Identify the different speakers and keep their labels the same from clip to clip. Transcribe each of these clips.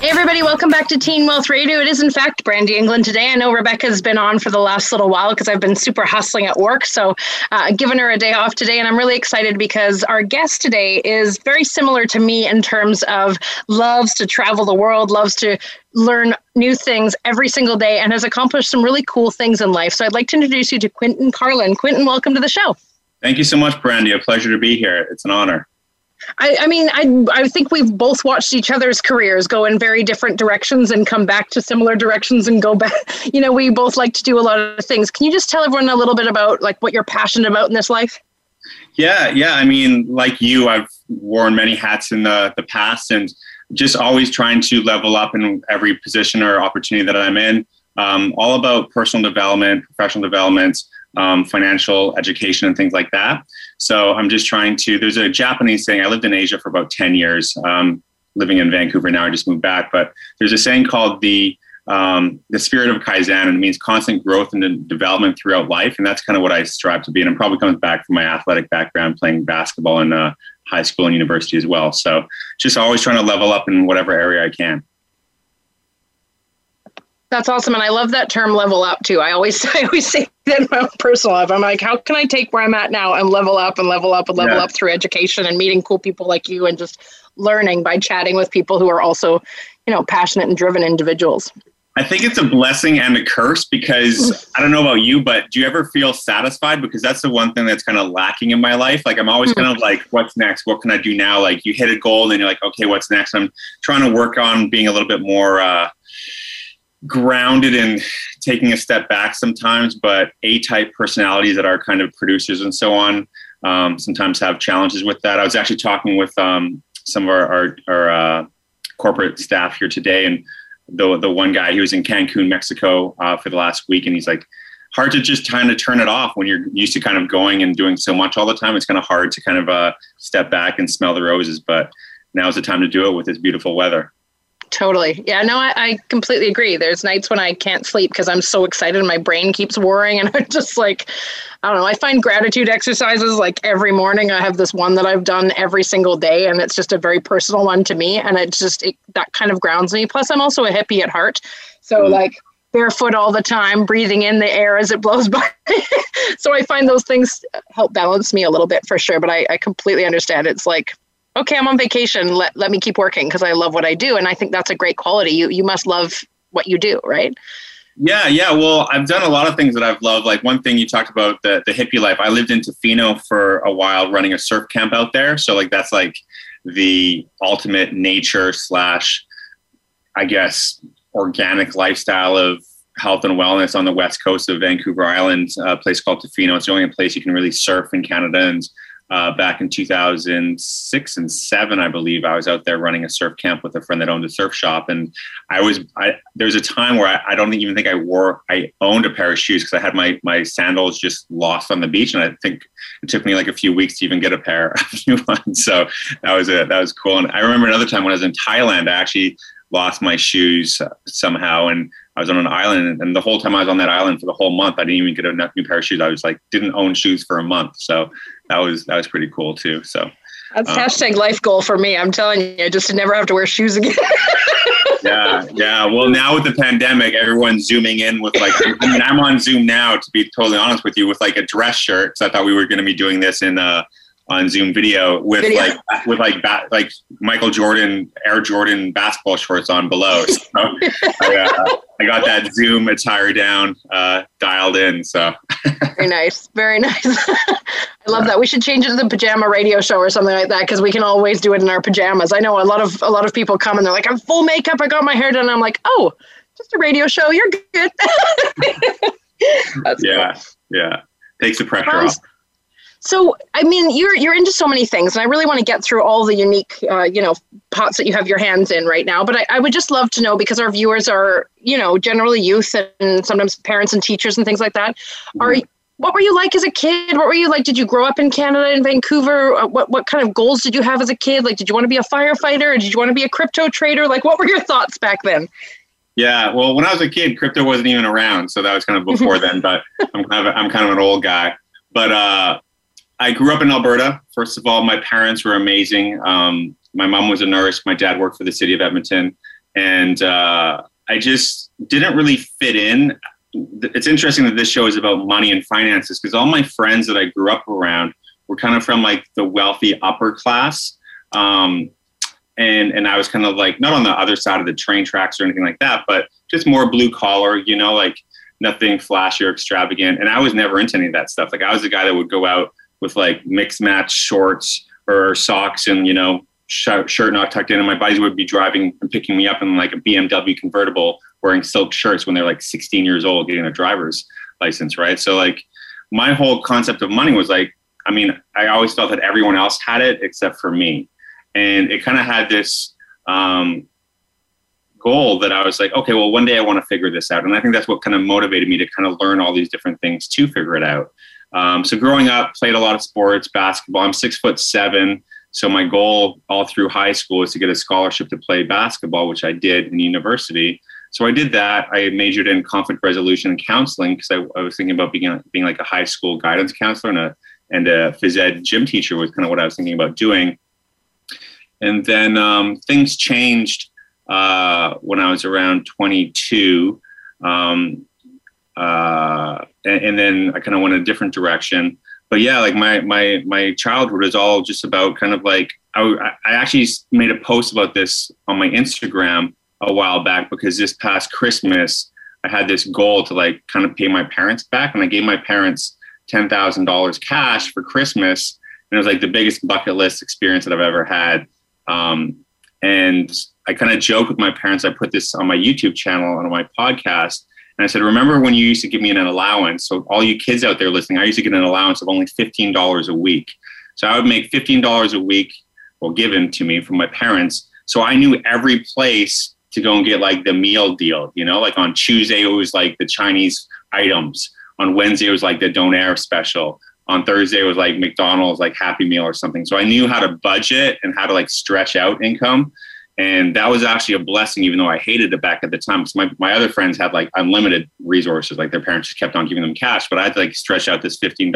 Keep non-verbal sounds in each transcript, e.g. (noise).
Speaker 1: Hey, everybody, welcome back to Teen Wealth Radio. It is, in fact, Brandi England today. I know Rebecca's been on for the last little while because I've been super hustling at work. So, uh, giving her a day off today. And I'm really excited because our guest today is very similar to me in terms of loves to travel the world, loves to learn new things every single day, and has accomplished some really cool things in life. So, I'd like to introduce you to Quinton Carlin. Quinton, welcome to the show.
Speaker 2: Thank you so much, Brandi. A pleasure to be here. It's an honor.
Speaker 1: I, I, mean, I, I think we've both watched each other's careers go in very different directions and come back to similar directions and go back. (laughs) You know, we both like to do a lot of things. Can you just tell everyone a little bit about like what you're passionate about in this life?
Speaker 2: Yeah, yeah. I mean, like you, I've worn many hats in the, the past and just always trying to level up in every position or opportunity that I'm in. Um, all about personal development, professional development, um, financial education, and things like that. So I'm just trying to. There's a Japanese saying. I lived in Asia for about ten years, um, living in Vancouver now. I just moved back, but there's a saying called the um, the spirit of kaizen, and it means constant growth and development throughout life. And that's kind of what I strive to be. And it probably comes back from my athletic background, playing basketball in uh, high school and university as well. So just always trying to level up in whatever area I can.
Speaker 1: That's awesome, and I love that term "level up" too. I always, (laughs) I always say that in my own personal life. I'm like, how can I take where I'm at now and level up and level up and level yeah. up through education and meeting cool people like you and just learning by chatting with people who are also, you know, passionate and driven individuals.
Speaker 2: I think it's a blessing and a curse because (laughs) I don't know about you, but do you ever feel satisfied? Because that's the one thing that's kind of lacking in my life. Like I'm always kind of hmm. like, what's next? What can I do now? Like you hit a goal and you're like, okay, what's next? I'm trying to work on being a little bit more. Uh, grounded and taking a step back sometimes, but A type personalities that are kind of producers and so on um, sometimes have challenges with that. I was actually talking with um, some of our, our, our uh, corporate staff here today, and the, the one guy, he was in Cancun, Mexico uh, for the last week, and he's like, hard to just kind of turn it off when you're used to kind of going and doing so much all the time. It's kind of hard to kind of uh, step back and smell the roses, but now's the time to do it with this beautiful weather.
Speaker 1: Totally. Yeah, no, I, I completely agree. There's nights when I can't sleep because I'm so excited and my brain keeps whirring. And (laughs) I'm just like, I don't know. I find gratitude exercises like every morning. I have this one that I've done every single day, and it's just a very personal one to me. And it just, it, that kind of grounds me. Plus, I'm also a hippie at heart. So, mm. like, barefoot all the time, breathing in the air as it blows (laughs) by. so I find those things help balance me a little bit for sure. But I, I completely understand. It's like okay, I'm on vacation. Let, let me keep working because I love what I do. And I think that's a great quality. You, you must love what you do, right?
Speaker 2: Yeah, yeah. Well, I've done a lot of things that I've loved. Like one thing you talked about the, the hippie life. I lived in Tofino for a while running a surf camp out there. So like that's like the ultimate nature slash, I guess, organic lifestyle of health and wellness on the west coast of Vancouver Island, a place called Tofino. It's the only place you can really surf in Canada. And uh, back in 2006 and seven, I believe, I was out there running a surf camp with a friend that owned a surf shop, and I was I, there was a time where I, I, don't even think I wore I owned a pair of shoes because I had my my sandals just lost on the beach, and I think it took me like a few weeks to even get a pair (laughs) of new ones. So that was a, that was cool. And I remember another time when I was in Thailand, I actually lost my shoes somehow, and I was on an island, and the whole time I was on that island for the whole month, I didn't even get a new pair of shoes. I was like, didn't own shoes for a month, so that was that was pretty cool too. So
Speaker 1: that's um, hashtag life goal for me. I'm telling you, I just to never have to wear shoes again. (laughs)
Speaker 2: yeah, yeah. Well, now with the pandemic, everyone's zooming in with like. I mean, I'm on Zoom now. To be totally honest with you, with like a dress shirt. So I thought we were going to be doing this in uh on Zoom video with video. like with like ba- like Michael Jordan Air Jordan basketball shorts on below. So (laughs) I, uh, I, got that Zoom attire down, uh, dialed in. So
Speaker 1: very nice, very nice. (laughs) I love that. We should change it to the pajama radio show or something like that because we can always do it in our pajamas. I know a lot of a lot of people come and they're like, "I'm full makeup. I got my hair done." I'm like, "Oh, just a radio show. You're good." (laughs)
Speaker 2: yeah, cool. yeah. Takes the pressure off
Speaker 1: So, I mean, you're you're into so many things, and I really want to get through all the unique, uh, you know, pots that you have your hands in right now. But I, I would just love to know because our viewers are, you know, generally youth and sometimes parents and teachers and things like that. Are what were you like as a kid? What were you like? Did you grow up in Canada in Vancouver? Uh, what what kind of goals did you have as a kid? Like, did you want to be a firefighter? Or did you want to be a crypto trader? Like, what were your thoughts back then?
Speaker 2: Yeah, well, when I was a kid, crypto wasn't even around, so that was kind of before (laughs) then. But I'm kind of I'm kind of an old guy. But uh, I grew up in Alberta. First of all, my parents were amazing. Um, my mom was a nurse. My dad worked for the city of Edmonton, and uh, I just didn't really fit in. It's interesting that this show is about money and finances because all my friends that I grew up around were kind of from like the wealthy upper class. Um, and and I was kind of like not on the other side of the train tracks or anything like that, but just more blue collar, you know, like nothing flashy or extravagant. And I was never into any of that stuff. Like I was the guy that would go out with like mixed match shorts or socks and you know shirt, not tucked in, and my buddies would be driving and picking me up in like a BMW convertible, wearing silk shirts when they're like 16 years old, getting a driver's license, right? So like my whole concept of money was like, I mean, I always felt that everyone else had it except for me, and it kind of had this um, goal that I was like, okay, well, one day I want to figure this out, and I think that's what kind of motivated me to kind of learn all these different things to figure it out. Um, so growing up, played a lot of sports, basketball. I'm six foot seven. So my goal all through high school was to get a scholarship to play basketball, which I did in university. So I did that. I majored in conflict resolution and counseling because I, I, was thinking about being, being like a high school guidance counselor and a, and a phys ed gym teacher was kind of what I was thinking about doing. And then um, things changed uh, when I was around 22. Um, uh, and, and then I kind of went a different direction. But yeah, like my my my childhood is all just about kind of like I, I actually made a post about this on my Instagram a while back because this past Christmas I had this goal to like kind of pay my parents back, and I gave my parents ten thousand dollars cash for Christmas, and it was like the biggest bucket list experience that I've ever had. Um, and I kind of joke with my parents. I put this on my YouTube channel and on my podcast and I said, remember when you used to give me an allowance? So all you kids out there listening, I used to get an allowance of only $15 a week. So I would make $15 a week, well, given to me from my parents. So I knew every place to go and get like the meal deal, you know, like on Tuesday, it was like the Chinese items. On Wednesday, it was like the Donair special. On Thursday, it was like McDonald's, like Happy Meal or something. So I knew how to budget and how to like stretch out income and that was actually a blessing even though i hated it back at the time because my, my other friends had like unlimited resources. Like their parents just kept on giving them cash but i had to like stretch out this $15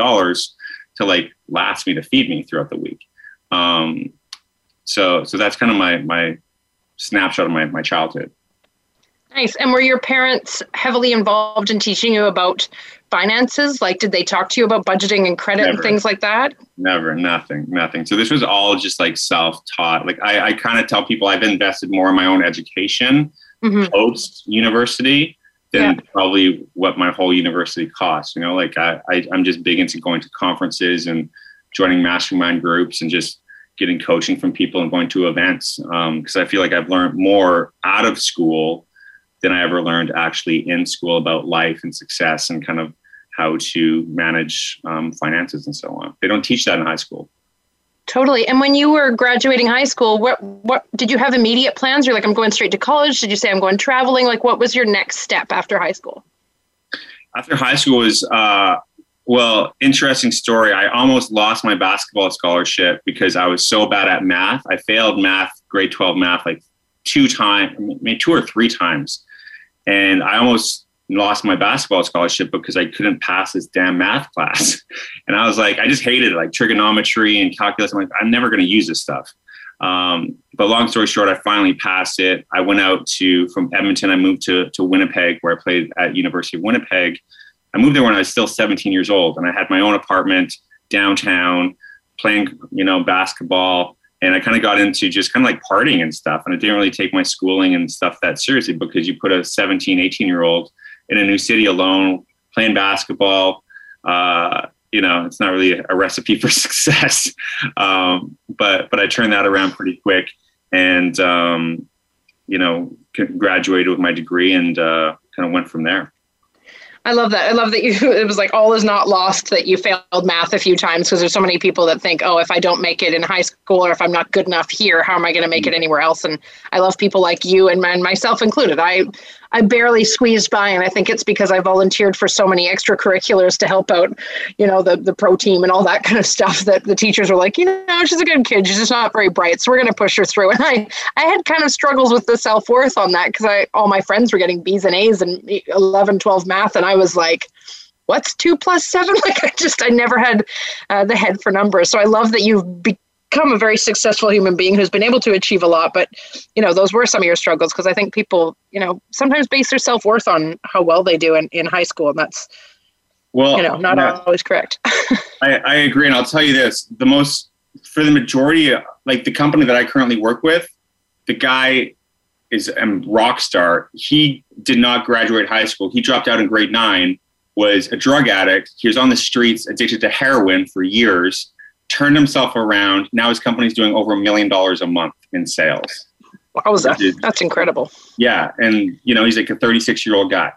Speaker 2: to like last me to feed me throughout the week. Um, so so that's kind of my my snapshot of my, my childhood
Speaker 1: nice and were your parents heavily involved in teaching you about finances? Like, did they talk to you about budgeting and credit Never. and things like that?
Speaker 2: Never, nothing, nothing. So this was all just like self-taught. Like I, I kind of tell people I've invested more in my own education mm-hmm. post university than yeah. probably what my whole university costs. You know, like I, I, I'm just big into going to conferences and joining mastermind groups and just getting coaching from people and going to events because um, I feel like I've learned more out of school than I ever learned actually in school about life and success and kind of how to manage um, finances and so on. They don't teach that in high school.
Speaker 1: Totally. And when you were graduating high school, what what did you have immediate plans? You're like, I'm going straight to college. Did you say I'm going traveling? Like, what was your next step after high school?
Speaker 2: After high school was uh, well, interesting story. I almost lost my basketball scholarship because I was so bad at math. I failed math, grade 12 math, like two times, maybe two or three times, and I almost lost my basketball scholarship because I couldn't pass this damn math class. (laughs) And I was like, I just hated it, like trigonometry and calculus. I'm like, I'm never going to use this stuff. Um, but long story short, I finally passed it. I went out to from Edmonton. I moved to to Winnipeg, where I played at University of Winnipeg. I moved there when I was still 17 years old, and I had my own apartment downtown, playing you know basketball. And I kind of got into just kind of like partying and stuff. And I didn't really take my schooling and stuff that seriously because you put a 17, 18 year old in a new city alone, playing basketball. Uh, you know, it's not really a recipe for (laughs) success. Um, but but I turned that around pretty quick, and um, you know, graduated with my degree and uh, kind of went from there.
Speaker 1: I love that. I love that you, (laughs) it was like all is not lost that you failed math a few times because there's so many people that think, oh, if I don't make it in high school or if I'm not good enough here, how am I going to make it mm. anywhere else? And I love people like you and myself included. I, I barely squeezed by, and I think it's because I volunteered for so many extracurriculars to help out, you know, the the pro team and all that (laughs) kind of stuff. That the teachers were like, you know, she's a good kid, she's just not very bright, so we're going to push her through. (laughs) And I I had kind of struggles with the self worth on that because I all my friends were getting B's and A's and 11, 12 math, and I was like what's two plus seven? (laughs) Like I just, I never had uh, the head for numbers. So I love that you've be- become a very successful human being who's been able to achieve a lot. But, you know, those were some of your struggles because I think people, you know, sometimes base their self worth on how well they do in, in high school. And that's, well, you know, not yeah, always correct. (laughs)
Speaker 2: I, I agree. And I'll tell you this the most, for the majority, like the company that I currently work with, the guy is a rock star. He did not graduate high school. He dropped out in grade nine, was a drug addict. He was on the streets, addicted to heroin for years turned himself around. Now his company's doing over a million dollars a month in sales.
Speaker 1: Wow, was that? That's incredible.
Speaker 2: Yeah, and you know he's like a 36 year old guy.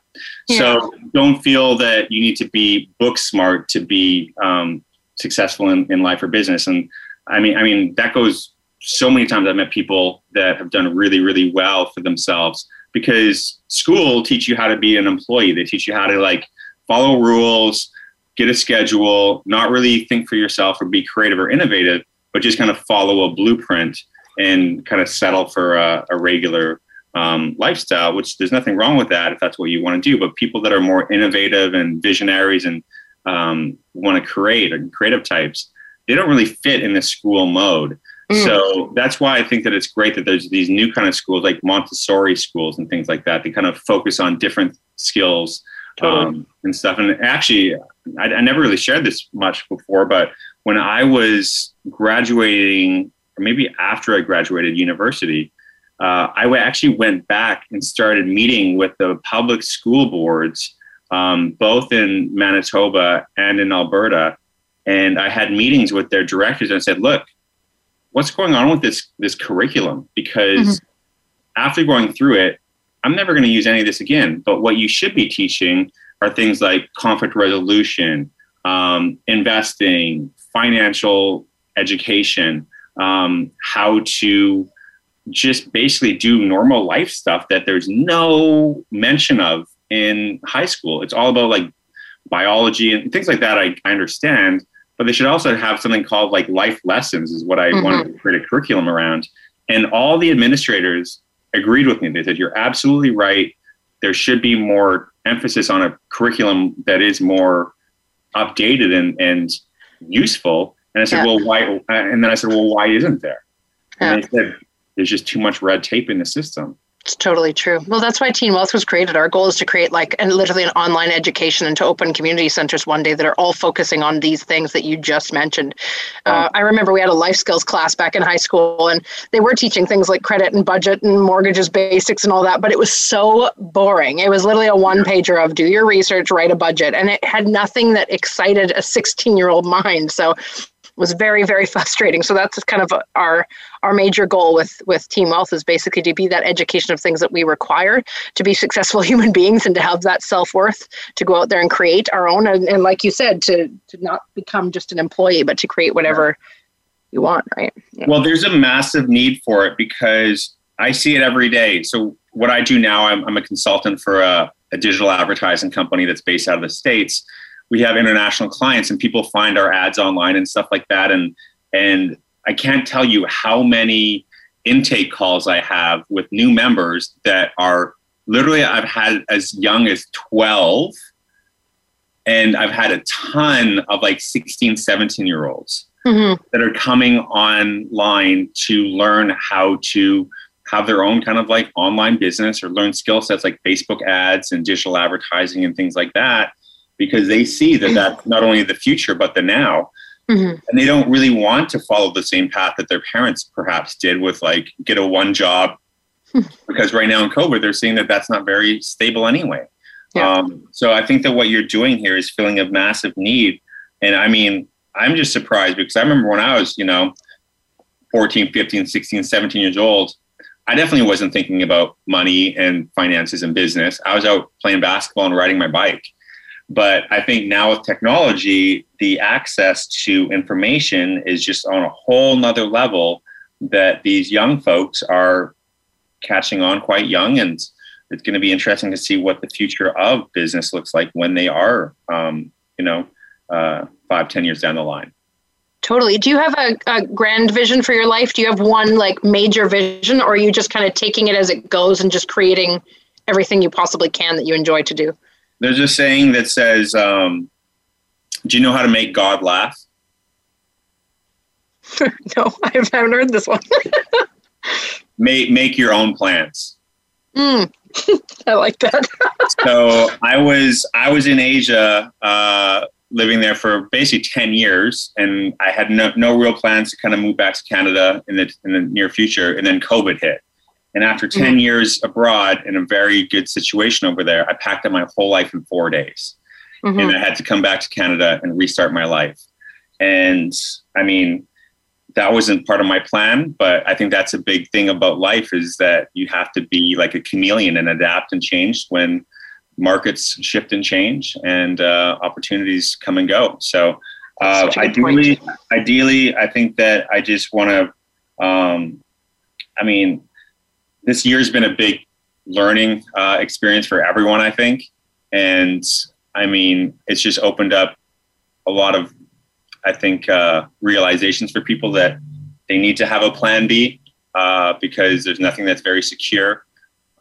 Speaker 2: Yeah. So don't feel that you need to be book smart to be um, successful in, in life or business. And I mean, I mean that goes so many times. I've met people that have done really, really well for themselves because school teach you how to be an employee. They teach you how to like follow rules, get a schedule, not really think for yourself or be creative or innovative, but just kind of follow a blueprint and kind of settle for a, a regular um, lifestyle, which there's nothing wrong with that if that's what you want to do. But people that are more innovative and visionaries and um, want to create and creative types, they don't really fit in the school mode. Mm. So that's why I think that it's great that there's these new kind of schools like Montessori schools and things like that. They kind of focus on different skills totally. um, and stuff. And actually, I, I, never really shared this much before, but when I was graduating, or maybe after I graduated university, uh, I actually went back and started meeting with the public school boards, um, both in Manitoba and in Alberta. And I had meetings with their directors and I said, look, what's going on with this, this curriculum? Because mm-hmm. after going through it, I'm never going to use any of this again. But what you should be teaching are things like conflict resolution, um, investing, financial education, um, how to just basically do normal life stuff that there's no mention of in high school. It's all about like biology and things like that. I, I understand, but they should also have something called like life lessons, is what I mm-hmm. wanted to create a curriculum around. And all the administrators agreed with me. They said, You're absolutely right. There should be more emphasis on a curriculum that is more updated and, and useful. And I said, yeah. Well, why? And then I said, Well, why isn't there? Yeah. And they said, There's just too much red tape in the system.
Speaker 1: It's totally true. Well, that's why Teen Wealth was created. Our goal is to create like and literally an online education and to open community centers one day that are all focusing on these things that you just mentioned. Uh, I remember we had a life skills class back in high school, and they were teaching things like credit and budget and mortgages basics and all that, but it was so boring. It was literally a one pager of do your research, write a budget, and it had nothing that excited a 16 year old mind. So was very very (laughs) frustrating. So that's kind of our our major goal with with Teen Wealth is basically to be that education of things that we require to be (laughs) successful human beings and to have that self-worth to go out there and create our own. And, and like you said to to not become just an employee but to create whatever you want right?
Speaker 2: Yeah. well there's a massive need for it because i see it every day. So what i do now i'm, I'm a consultant for a, a digital advertising company that's based out of the states we have international clients and people find our ads online and stuff like that. And and i can't tell you how many intake calls i have with new members that are literally i've had as young as 12 and i've had a ton of like 16 17 year olds mm-hmm. that are coming online to learn how to have their own kind of like online business or learn skill sets like facebook ads and digital advertising and things like that because they see that that's (clears throat) not only the future but the now. Mm-hmm. and they don't really want to follow the same path that their parents perhaps did with like get a one job. Because right now in covid they're seeing that that's not very stable anyway. Yeah. um, so i think that what you're doing here is filling a massive need. And i mean i'm just surprised because i remember when i was you know 14 15 16 17 years old i definitely wasn't thinking about money and finances and business. I was out playing basketball and riding my bike But I think now with technology, the access to information is just on a whole nother level that these young folks are catching on quite young. And it's going to be interesting to see what the future of business looks like when they are, um, you know, uh, five, ten years down the line.
Speaker 1: Totally. Do you have a, a grand vision for your life? Do you have one like major vision, or are you just kind of taking it as it goes and just creating everything you possibly can that you enjoy to do?
Speaker 2: There's a saying that says, um, "Do you know how to make God laugh?" (laughs)
Speaker 1: no, I haven't heard this one. (laughs)
Speaker 2: make make your own plans.
Speaker 1: Mm, (laughs) I like that.
Speaker 2: so I was I was in Asia, uh, living there for basically ten years, and I had no, no real plans to kind of move back to Canada in the in the near future. And then COVID hit, and after 10 mm-hmm. years abroad in a very good situation over there, I packed up my whole life in four days. Mm-hmm. And I had to come back to Canada and restart my life. And I mean, that wasn't part of my plan, but I think that's a big thing about life is that you have to be like a chameleon and adapt and change when markets shift and change and uh, opportunities come and go. So, uh, ideally, ideally, I think that I just want to. Um, I mean, this year's been a big learning uh, experience for everyone, I think. And I mean, it's just opened up a lot of, I think, uh, realizations for people that they need to have a plan B uh, because there's nothing that's very secure.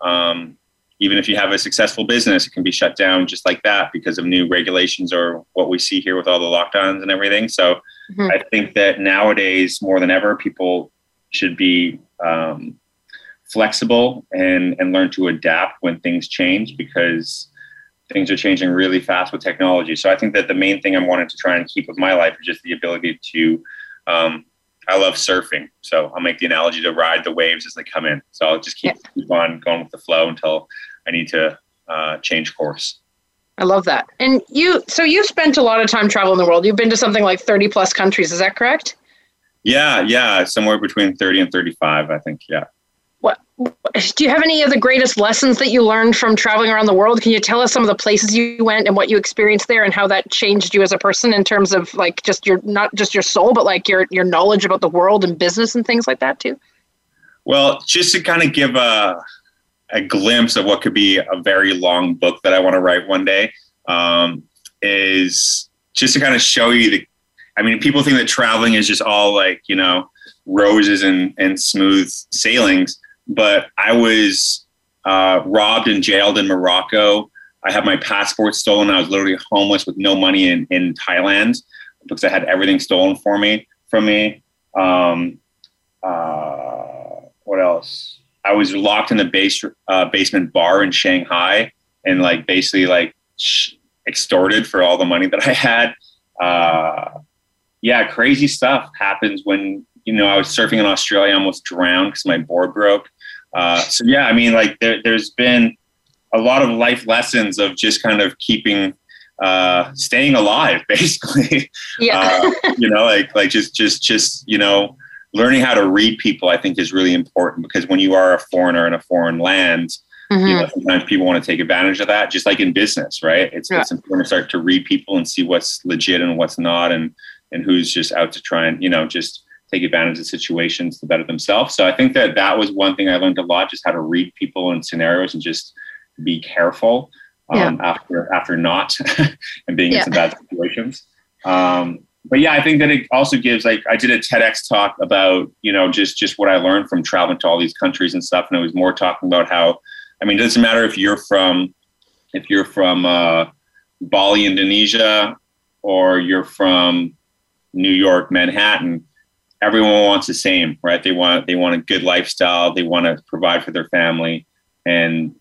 Speaker 2: Um, even if you have a successful business, it can be shut down just like that because of new regulations or what we see here with all the lockdowns and everything. So mm-hmm. I think that nowadays, more than ever, people should be um, flexible and and learn to adapt when things change because things are changing really fast with technology. So I think that the main thing I'm wanting to try and keep with my life is just the ability to. Um, I love surfing, so I'll make the analogy to ride the waves as they come in. So I'll just keep, yeah. keep on going with the flow until I need to uh, change course.
Speaker 1: I love that. And you, so you've spent a lot of time traveling the world. You've been to something like 30 plus countries. Is that correct?
Speaker 2: Yeah, yeah, somewhere between 30 and 35, I think. Yeah
Speaker 1: do you have any of the greatest lessons that you learned from traveling around the world? Can you tell us some of the places you went and what you experienced there and how that changed you as a person in terms of like just your not just your soul but like your your knowledge about the world and business and things like that too?
Speaker 2: Well just to kind of give a a glimpse of what could be a very long book that i want to write one day um, is just to kind of show you the i mean people think that traveling is just all like you know roses and, and smooth sailings but I was uh, robbed and jailed in Morocco. I had my passport stolen. I was literally homeless with no money in, in Thailand because I had everything stolen for me from me. Um, uh, what else? I was locked in the base, uh, basement bar in Shanghai and like basically like extorted for all the money that I had. Uh, yeah, crazy stuff happens when you know I was surfing in Australia, I almost drowned because my board broke. Uh, so yeah, I mean, like there, has been a lot of life lessons of just kind of keeping, uh, staying alive, (laughs) basically.
Speaker 1: Yeah.
Speaker 2: uh, you know, like like just just just you know, learning how to read people, I think, is really important because when you are a foreigner in a foreign land. Mm-hmm. You know, sometimes people want to take advantage of that, just like in business, right? It's, yeah. it's important to start to read people and see what's legit and what's not, and and who's just out to try and you know just take advantage of situations to better themselves. So I think that that was one thing I learned a lot, just how to read people and scenarios and just be careful um, yeah. after after not (laughs) and being yeah. in some bad situations. Um, but yeah, I think that it also gives like I did a TEDx talk about you know just just what I learned from traveling to all these countries and stuff, and it was more talking about how I mean it doesn't matter if you're from if you're from uh, Bali, Indonesia, or you're from New York, Manhattan everyone wants the same, right? They want they want a good lifestyle. They want to provide for their family, and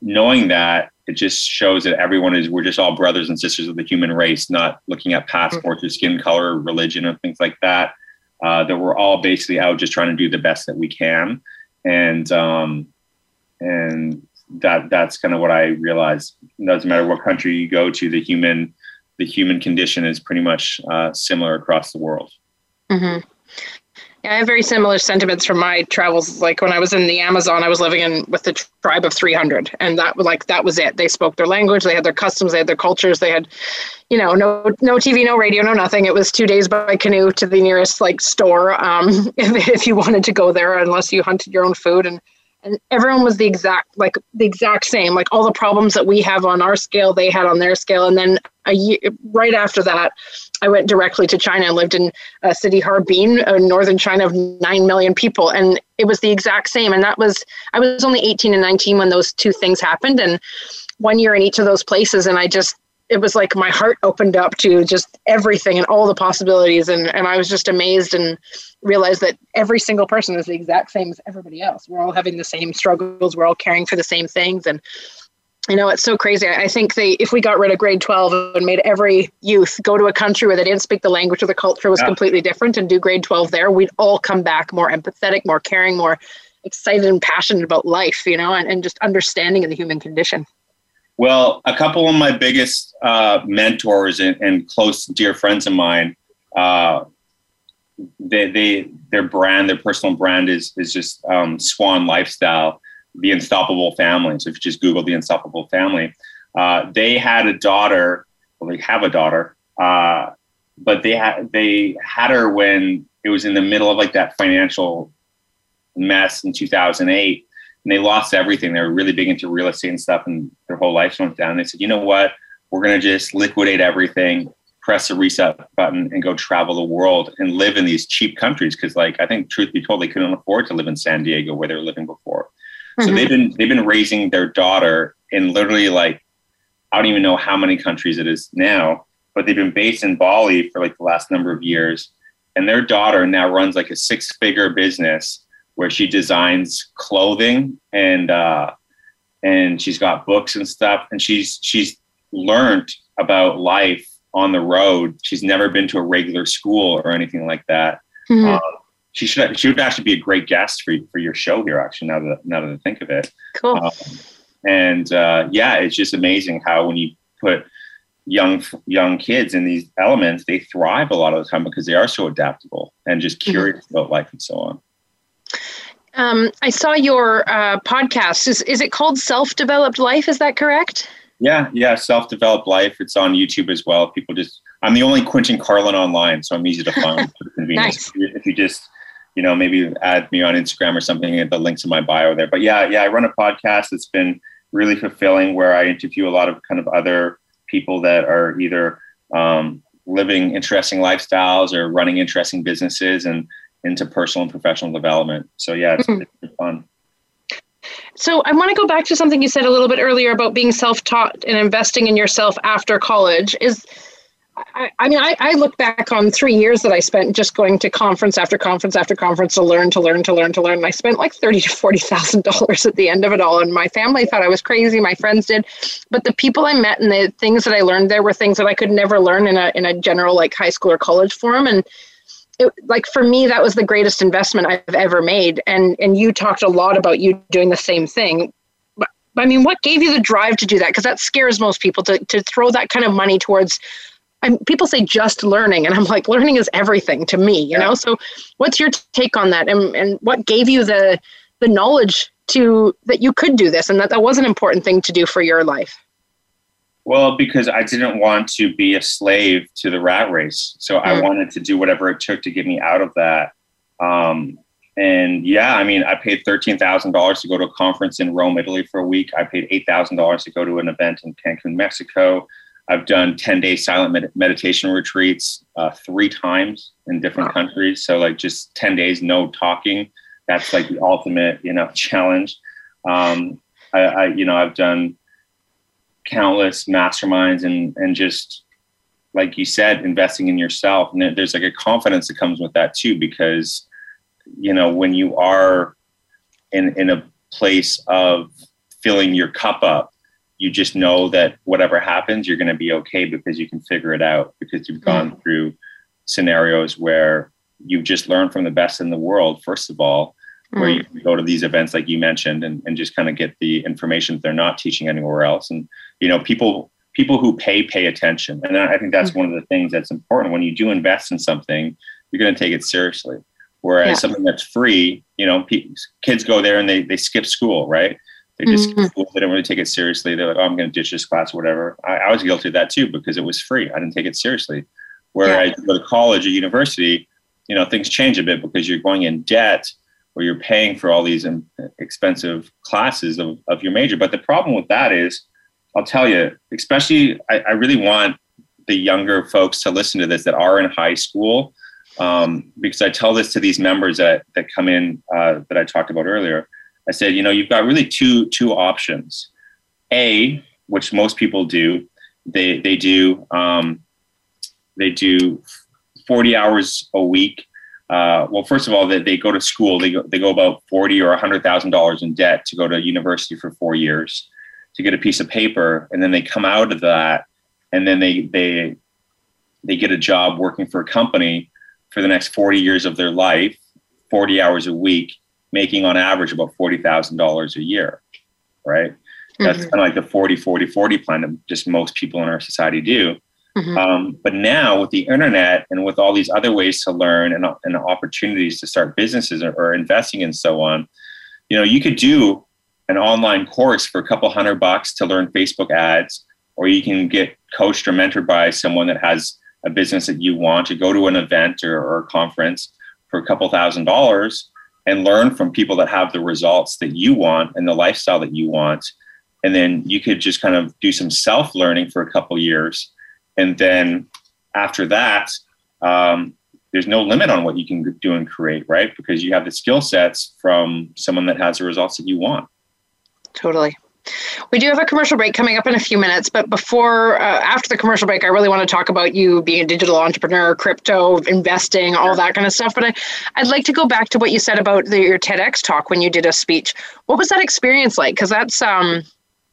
Speaker 2: knowing that it just shows that everyone is we're just all brothers and sisters of the human race, not looking at passports or skin color, or religion, or things like that. Uh, that we're all basically out just trying to do the best that we can, and um, and that that's kind of what I realized. It doesn't matter what country you go to, the human the human condition is pretty much uh, similar across the world.
Speaker 1: Mm-hmm. I have very similar sentiments from my travels. Like when I was in the Amazon, I was living in with the tribe of 300, and that was like that was it. They spoke their language, they had their customs, they had their cultures, they had, you know, no no TV, no radio, no nothing. It was two days by canoe to the nearest like store um, (laughs) if, if you wanted to go there, unless you hunted your own food and and everyone was the exact like the exact same. Like all the problems that we have on our scale they had on their scale. And then a year right after that i went directly to china and lived in a city harbin in northern china of 9 million people. And it was the exact same. And that was i was only 18 and 19 when those two things happened. And one year in each of those places and i just it was like my heart opened up to just everything and all the possibilities. And, and i was just amazed and realized that every single person is the exact same as everybody else. We're all having the same struggles. We're all caring for the same things. And you know it's so crazy. I think they if we got rid of grade 12 and made every youth go to a country where they didn't speak the language or the culture was yeah. completely different and do grade 12 there we'd all come back more empathetic more caring more excited and passionate about life you know and, and just understanding of the human condition
Speaker 2: well, a couple of my biggest uh, mentors and, and, close dear friends of mine, uh, they, they their brand, their personal brand is is just um, Swan Lifestyle, the Unstoppable Family. So if you just Google the Unstoppable Family, uh, they had a daughter. Well, they have a daughter, uh, but they they had her when it was in the middle of like that financial mess in 2008 and they lost everything. They were really big into real estate and stuff, and their whole life went down. They said, you know what? We're going to just liquidate everything, press the reset button, and go travel the world and live in these cheap countries. Because, like, I think, truth be told, they couldn't afford to live in San Diego where they were living before. Mm-hmm. So they've been they've been raising their daughter in literally like I don't even know how many countries it is now, but they've been based in Bali for like the last number of years. And their daughter now runs like a six figure business where she designs clothing and uh, and she's got books and stuff and she's she's learned about life on the road. She's never been to a regular school or anything like that. Mm-hmm. Um, she should she would actually be a great guest for for your show here. Actually, now that now that I think of it,
Speaker 1: cool. Um,
Speaker 2: and uh, yeah, it's just amazing how when you put young young kids in these elements, they thrive a lot of the time because they are so adaptable and just mm-hmm. curious mm-hmm. about life and so on.
Speaker 1: Um, I saw your uh, podcast. Is is it called Self Developed Life? Is that correct?
Speaker 2: Yeah, yeah, Self Developed Life. It's on YouTube as well. People just I'm the only Quentin Carlin online, so I'm easy to find for convenience. nice. If you just you know maybe add me on Instagram or something, the links in my bio there. But yeah, yeah, I run a podcast. It's been really fulfilling where I interview a lot of kind of other people that are either um, living interesting lifestyles or running interesting businesses and into personal and professional development. So yeah, it's, mm-hmm. it's fun.
Speaker 1: So I want to go back to something you said a little bit earlier about being self-taught and investing in yourself after college. Is I, I mean, I, I, look back on three years that I spent just going to conference after conference after conference to learn, to learn, to learn, to learn. And I spent like thirty to forty thousand dollars at the end of it all. And my family thought I was crazy. My friends did, but the people I met and the things that I learned there were things that I could never learn in a in a general like high school or college forum. And it, like for me that was the greatest investment i've ever made. And and you talked a lot about you doing the same thing. But, i mean what gave you the drive to do that? Because that scares most people to, to throw that kind of money towards I'm, people say just learning and i'm like learning is everything to me you yeah. know? So what's your take on that? And, and what gave you the the knowledge to that you could do this and that that was an important thing to do for your life
Speaker 2: well, because I didn't want to be a slave to the rat race. So I wanted to do whatever it took to get me out of that. Um, and yeah, I mean, I paid $13,000 to go to a conference in Rome, Italy for a week. I paid $8,000 to go to an event in Cancun, Mexico. I've done 10 day silent med- meditation retreats uh, three times in different wow. countries. So, like, just 10 days, no talking. That's like the ultimate, you know, (laughs) challenge. Um, I, I, you know, I've done countless masterminds and and just like you said investing in yourself and there's like a confidence that comes with that too because you know when you are in in a place of filling your cup up you just know that whatever happens you're going to be okay because you can figure it out because you've gone mm. through scenarios where you've just learned from the best in the world first of all where mm. you go to these events like you mentioned and, and just kind of get the information that they're not teaching anywhere else and you know people people who pay pay attention and i think that's mm. one of the things that's important when you do invest in something you're going to take it seriously Whereas
Speaker 1: Yeah.
Speaker 2: something that's free, you know, pe- kids go there and they, they skip school, right? They just skip
Speaker 1: Mhm.
Speaker 2: school. They don't really take it seriously. They're like, oh, I'm going to ditch this class, or whatever. I, I was guilty of that too because it was free. I didn't take it seriously. Whereas i go to college or university, you know, things change a bit because you're going in debt or you're paying for all these um, expensive classes of, of your major. But the problem with that is, I'll tell you, especially, I, I really want the younger folks to listen to this that are in high school um, because I tell this to these members that that come in uh, that I talked about earlier. I said, you know, you've got really two two options. A, which most people do, they they do um, they do forty hours a week. Uh, well, first of all, they, they go to school. They go, they go about forty or hundred thousand dollars in debt to go to university for four years to get a piece of paper, and then they come out of that, and then they they they get a job working for a company for the next 40 years of their life, 40 hours a week, making on average about $40,000 a year, right? That's
Speaker 1: Mhm.
Speaker 2: kind of like the 40, 40, 40 plan that just most people in our society do.
Speaker 1: Mhm.
Speaker 2: Um, but now with the internet and with all these other ways to learn and, and opportunities to start businesses or, or investing and so on, you know, you could do an online course for a couple hundred bucks to learn Facebook ads, or you can get coached or mentored by someone that has a business that you want to go to an event or, or a conference for a couple thousand dollars and learn from people that have the results that you want and the lifestyle that you want. And then you could just kind of do some self learning for a couple years. And then after that, um, there's no limit on what you can do and create, right? Because you have the skill sets from someone that has the results that you want.
Speaker 1: Totally. We do have a commercial break coming up in a few minutes, but before, uh, after the commercial break, I really want to talk about you being a digital entrepreneur, crypto, investing, all that kind of stuff. But I, I'd like to go back to what you said about the, your TEDx talk when you did a speech. What was that experience like? Because that's, um,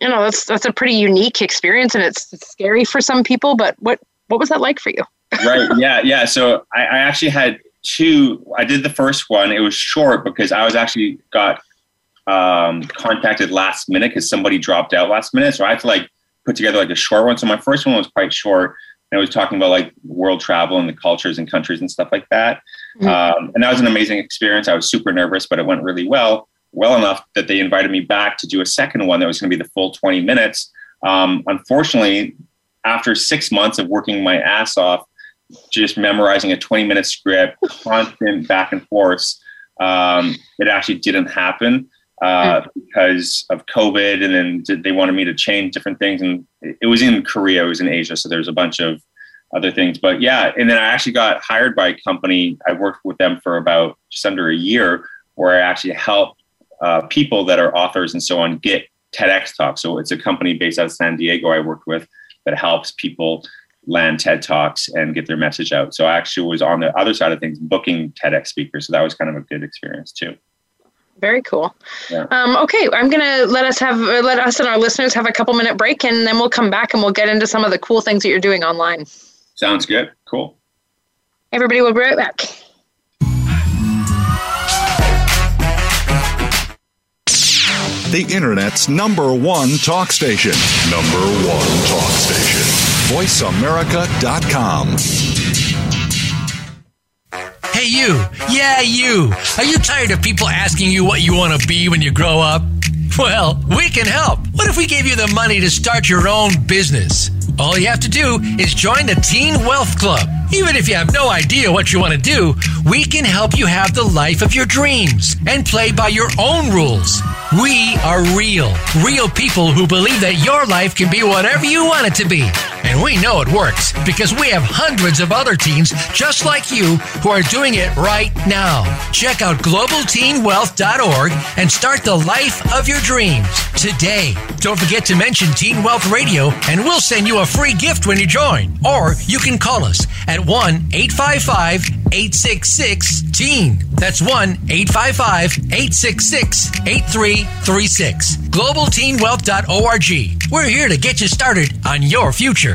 Speaker 1: you know, that's that's a pretty unique experience, and it's, it's scary for some people. But what what was that like for you?
Speaker 2: right. Yeah. Yeah. So I, I actually had two. I did the first one. It was short because I was actually got um, contacted last minute because somebody dropped out last minute. So I had to like put together like a short one. So my first one was quite short. And it was talking about like world travel and the cultures and countries and stuff like that.
Speaker 1: Mhm.
Speaker 2: Um, and that was an amazing experience. I was super nervous, but it went really well, well enough that they invited me back to do a second one that was going to be the full 20 minutes. Um, unfortunately, after six months of working my ass off, just memorizing a 20 minute script, constant back and forth, um, it actually didn't happen uh, because of COVID. And then they wanted me to change different things. And it it was in Korea, it was in Asia. So there's a bunch of other things. But yeah, and then I actually got hired by a company. I worked with them for about just under a year where I actually helped uh, people that are authors and so on get TEDx talks. So it's a company based out of San Diego I worked with that helps people land TED Talks and get their message out. So I actually was on the other side of things, booking TEDx speakers. So that was kind of a good experience too.
Speaker 1: Very cool.
Speaker 2: Yeah.
Speaker 1: Um, okay, I'm gonna let us have uh, let us and our listeners have a couple minute break, and then we'll come back and we'll get into some of the cool things that you're doing online.
Speaker 2: Sounds good. Cool.
Speaker 1: Everybody we'll be right back.
Speaker 3: The Internet's number one talk station. Number one talk station. VoiceAmerica.com.
Speaker 4: Hey, you. Yeah, you. Are you tired of people asking you what you want to be when you grow up? Well, we can help. What if we gave you the money to start your own business? All you have to do is join the Teen Wealth Club. Even if you have no idea what you want to do, we can help you have the life of your dreams and play by your own rules. We are real, real people who believe that your life can be whatever you want it to be. And we know it works because we have hundreds of other teens just like you who are doing it right now. Check out globalteenwealth.org and start the life of your dreams today. Don't forget to mention Teen Wealth Radio and we'll send you a free gift when you join. Or you can call us at 1 855 866 TEEN. That's 1 855 866 8336. GlobalTeenWealth.org. We're here to get you started on your future.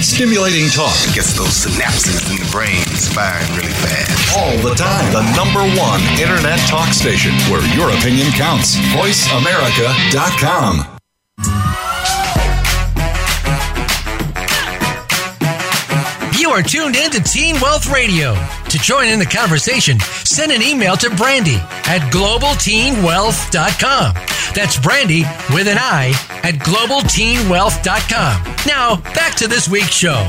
Speaker 3: Stimulating talk
Speaker 5: It gets those synapses in the brain firing really fast.
Speaker 3: all the time. The number one internet talk station where your opinion counts. VoiceAmerica.com.
Speaker 4: You are tuned in to Teen Wealth Radio. To join in the conversation, send an email to Brandi at globalteenwealth.com. That's Brandi with an I at globalteenwealth.com. Now, back to this week's show.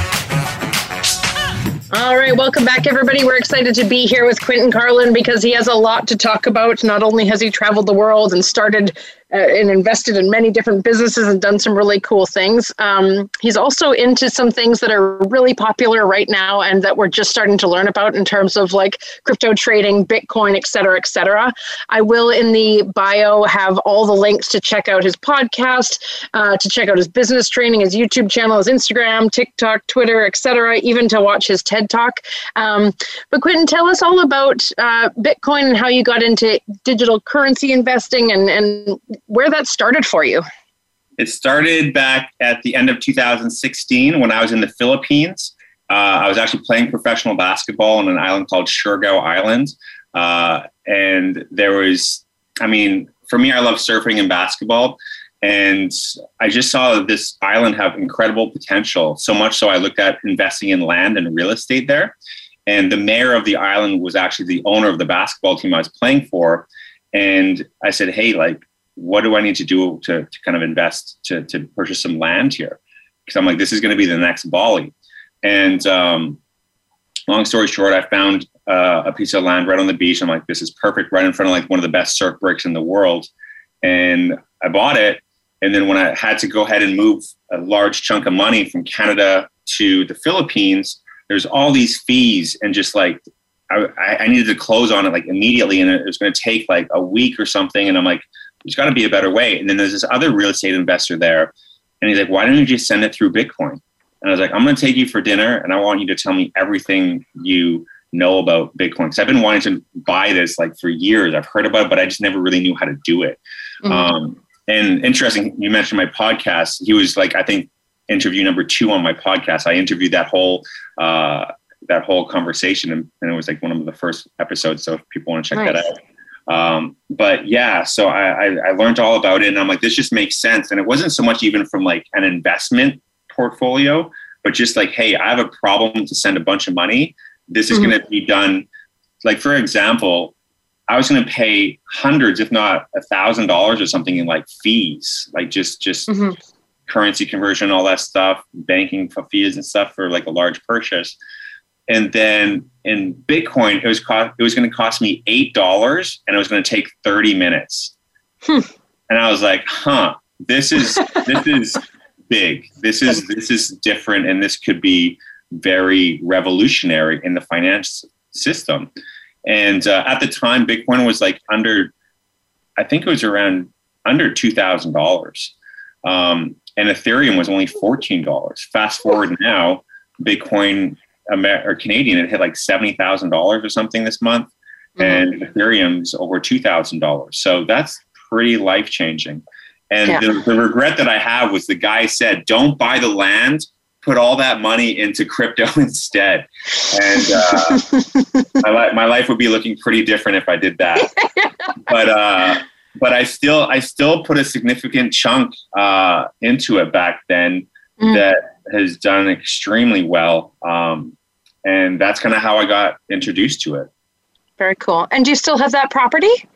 Speaker 1: All right, welcome back, everybody. We're excited to be here with Quinton Carlin because he has a lot to talk about. Not only has he traveled the world and started uh, and invested in many different businesses and done some really cool things, um, he's also into some things that are really popular right now and that we're just starting to learn about in terms of like crypto trading, Bitcoin, et cetera, et cetera. I will in the bio have all the links to check out his podcast, uh, to check out his business training, his YouTube channel, his Instagram, TikTok, Twitter, et cetera, even to watch his TED Talk. Um, but Quinton, tell us all about uh, Bitcoin and how you got into digital currency investing and, and where that started for you.
Speaker 2: It started back at the end of 2016 when I was in the Philippines. Uh, I was actually playing professional basketball on an island called Siargao Island. Uh, and there was, I mean, for me, I love surfing and basketball. And I just saw this island have incredible potential, so much so I looked at investing in land and real estate there. And the mayor of the island was actually the owner of the basketball team I was playing for. And I said, hey, like, what do I need to do to, to kind of invest to, to purchase some land here? Because I'm like, this is going to be the next Bali. And um, long story short, I found uh, a piece of land right on the beach. I'm like, this is perfect, right in front of like one of the best surf breaks in the world. And I bought it. And then when I had to go ahead and move a large chunk of money from Canada to the Philippines, there's all these fees and just like I, I needed to close on it like immediately, and it was going to take like a week or something. And I'm like, there's got to be a better way. And then there's this other real estate investor there, and he's like, why don't you just send it through Bitcoin? And I was like, I'm going to take you for dinner, and I want you to tell me everything you know about Bitcoin because I've been wanting to buy this like for years. I've heard about it, but I just never really knew how to do it.
Speaker 1: Mhm.
Speaker 2: Um, and interesting, you mentioned my podcast. He was like, I think, interview number two on my podcast. I interviewed that whole uh, that whole conversation, and, and it was like one of the first episodes. So if people want to check that out. Um, but yeah, so I, I, I learned all about it, and I'm like, this just makes sense. And it wasn't so much even from like an investment portfolio, but just like, hey, I have a problem to send a bunch of money. This is
Speaker 1: Mhm.
Speaker 2: going to be done. Like for example, I was going to pay hundreds, if not a thousand dollars or something in like fees, like just just
Speaker 1: Mhm.
Speaker 2: currency conversion, all that stuff, banking fees and stuff for like a large purchase. And then in Bitcoin, it was cost, it was going to cost me eight dollars, and it was going to take thirty minutes.
Speaker 1: Hmm.
Speaker 2: And I was like, "Huh, this is this (laughs) is big. This is this is different, and this could be very revolutionary in the finance system." And uh, at the time, Bitcoin was like under, I think it was around under two thousand dollars, um, and Ethereum was only fourteen dollars. Fast forward now, Bitcoin Amer- or Canadian, it hit like seventy thousand dollars or something this month, and Ethereum's over two thousand dollars. So that's pretty life changing. And
Speaker 1: Yeah.
Speaker 2: the, the regret that I have was the guy said, "Don't buy the land." Put all that money into crypto (laughs) instead, and uh, (laughs) my, li- my life would be looking pretty different if I did that. (laughs) but uh, but I still I still put a significant chunk uh, into it back then
Speaker 1: Mm.
Speaker 2: that has done extremely well, um, and that's kind of how I got introduced to it.
Speaker 1: Very cool. And do you still have that property?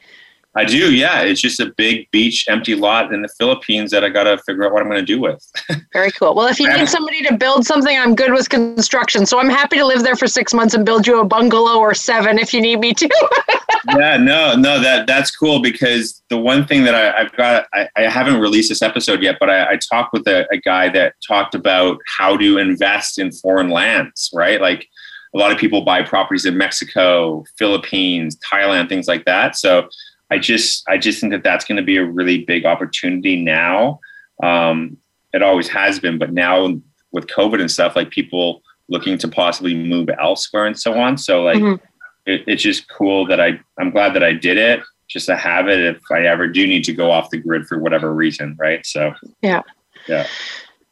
Speaker 2: I do, yeah. It's just a big beach, empty lot in the Philippines that I got to figure out what I'm going to do with. (laughs)
Speaker 1: Very cool. Well, if you need somebody to build something, I'm good with construction. So I'm happy to live there for six months and build you a bungalow or seven if you need me to. (laughs)
Speaker 2: yeah, no, no, that that's cool because the one thing that I, have got, I, I, haven't released this episode yet, but I, I talked with a, a, guy that talked about how to invest in foreign lands, right? Like a lot of people buy properties in Mexico, Philippines, Thailand, things like that. So I just, I just think that that's going to be a really big opportunity now. Um, it always has been, but now with COVID and stuff, like people looking to possibly move elsewhere and so on. So like. Mm-hmm it, it's just cool that I I'm glad that I did it just to have it if I ever do need to go off the grid for whatever reason, right? So
Speaker 1: yeah,
Speaker 2: yeah.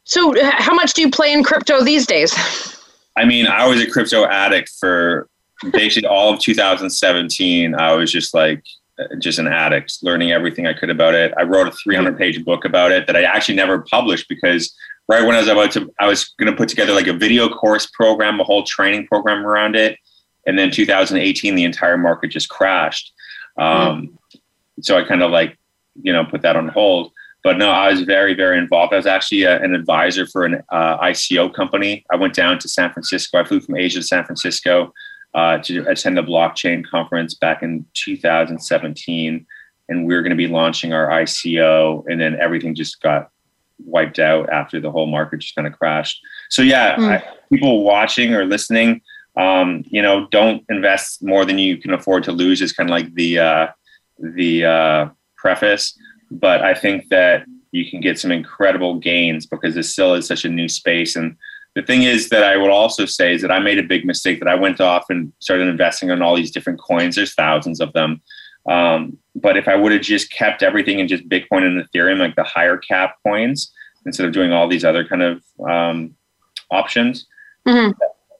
Speaker 1: So how much do you play in crypto these days?
Speaker 2: I mean, I was a crypto addict for basically all of 2017. I was just like just an addict, learning everything I could about it. I wrote a 300 page book about it that I actually never published because right when I was about to, I was going to put together like a video course program, a whole training program around it. And then 2018, the entire market just crashed. Um, mm. So I kind of like, you know, put that on hold. But no, I was very, very involved. I was actually a, uh, an advisor for an uh, ICO company. I went down to San Francisco. I flew from Asia to San Francisco uh, to attend a blockchain conference back in 2017. And we were going to be launching our ICO, and then everything just got wiped out after the whole market just kind of crashed. So yeah, mm. I, people watching or listening, um, you know, don't invest more than you can afford to lose is kind of like the uh, the uh, preface. But I think that you can get some incredible gains because this still is such a new space. And the thing is that I would also say is that I made a big mistake that I went off and started investing on all these different coins. There's thousands of them. Um, but if I would have just kept everything in just Bitcoin and Ethereum, like the higher cap coins, instead of doing all these other kind of um, options, mm-hmm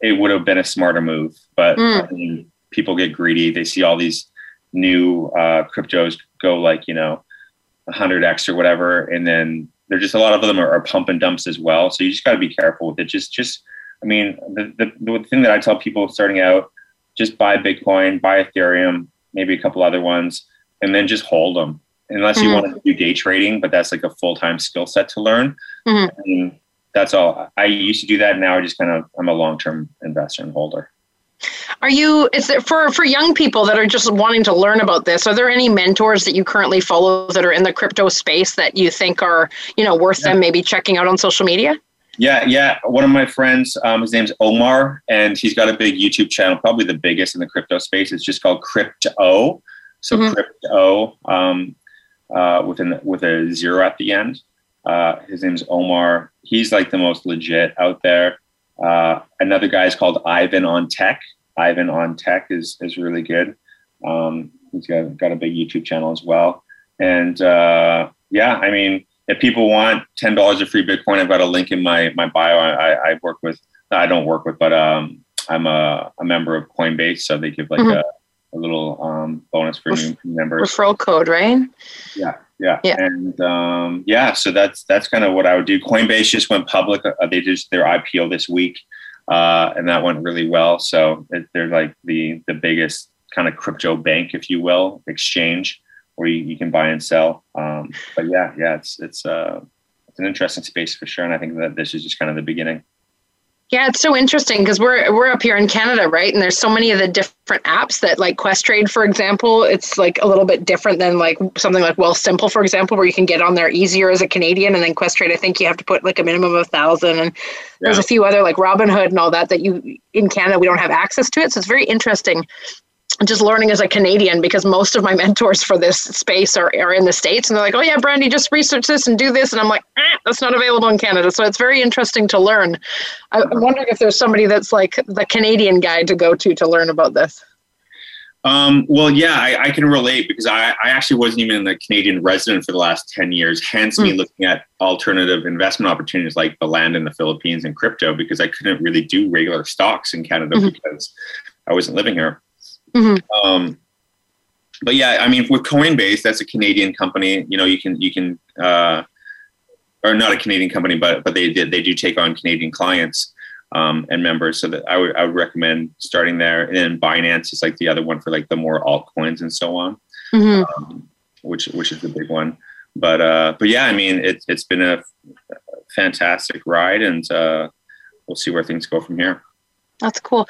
Speaker 2: it would have been a smarter move. But mm. I mean, people get greedy. They see all these new uh, cryptos go like you know 100x or whatever, and then there's just a lot of them are, are pump and dumps as well. So you just got to be careful with it. Just just I mean, the, the the thing that I tell people starting out, just buy Bitcoin, buy Ethereum, maybe a couple other ones, and then just hold them. Unless mm-hmm. you want to do day trading, but that's like a full time skill set to learn. Mm-hmm that's all. I used to do that. Now I just kind of I'm a long term investor and holder.
Speaker 1: Are you? Is there for for young people that are just wanting to learn about this? Are there any mentors that you currently follow that are in the crypto space that you think are you know worth yeah. them maybe checking out on social media?
Speaker 2: Yeah, yeah. One of my friends, um, his name's Omar, and he's got a big YouTube channel, probably the biggest in the crypto space. It's just called Crypto. So mm-hmm. Crypto um, uh, with an with a zero at the end. Uh, his name's Omar. He's like the most legit out there. Uh, another guy is called Ivan on Tech. Ivan on Tech is is really good. Um, he's got got a big YouTube channel as well. And uh, yeah, I mean, if people want ten dollars of free Bitcoin, I've got a link in my my bio. I, I work with I don't work with, but um, I'm a, a member of Coinbase, so they give like mm-hmm. a, a, little um, bonus for Ref- new members.
Speaker 1: Referral code, right?
Speaker 2: Yeah, yeah. yeah. And um, yeah, so that's that's kind of what I would do. Coinbase just went public. Uh, they just their IPO this week, uh, and that went really well. So it, they're like the the biggest kind of crypto bank, if you will, exchange where you, you can buy and sell. Um, but yeah, yeah, it's it's uh, it's an interesting space for sure, and I think that this is just kind of the beginning.
Speaker 1: Yeah, it's so interesting because we're we're up here in Canada, right? And there's so many of the different apps that like Questrade, for example, it's like a little bit different than like something like Wealthsimple, for example, where you can get on there easier as a Canadian. And then Questrade, I think you have to put like a minimum of a thousand. And there's yeah. a few other like Robinhood and all that that you in Canada we don't have access to it. So it's very interesting just learning as a Canadian because most of my mentors for this space are, are in the States and they're like, oh yeah, Brandi, just research this and do this. And I'm like, ah, that's not available in Canada. So it's very interesting to learn. I, am wondering if there's somebody that's like the Canadian guy to go to to learn about this.
Speaker 2: Um, well, yeah, I, I, can relate because I, I, actually wasn't even a Canadian resident for the last 10 years, hence mm. me hmm. looking at alternative investment opportunities like the land in the Philippines and crypto because I couldn't really do regular stocks in Canada mm-hmm. because I wasn't living here. Mm-hmm. Um, but yeah, I mean, with Coinbase, that's a Canadian company. You know, you can you can uh, or not a Canadian company, but but they did they do take on Canadian clients um, and members. So that I would I would recommend starting there. And then Binance is like the other one for like the more altcoins and so on, mm-hmm. um, which which is the big one. But uh, but yeah, I mean, it, it's been a fantastic ride, and uh, we'll see where things go from here.
Speaker 1: That's cool.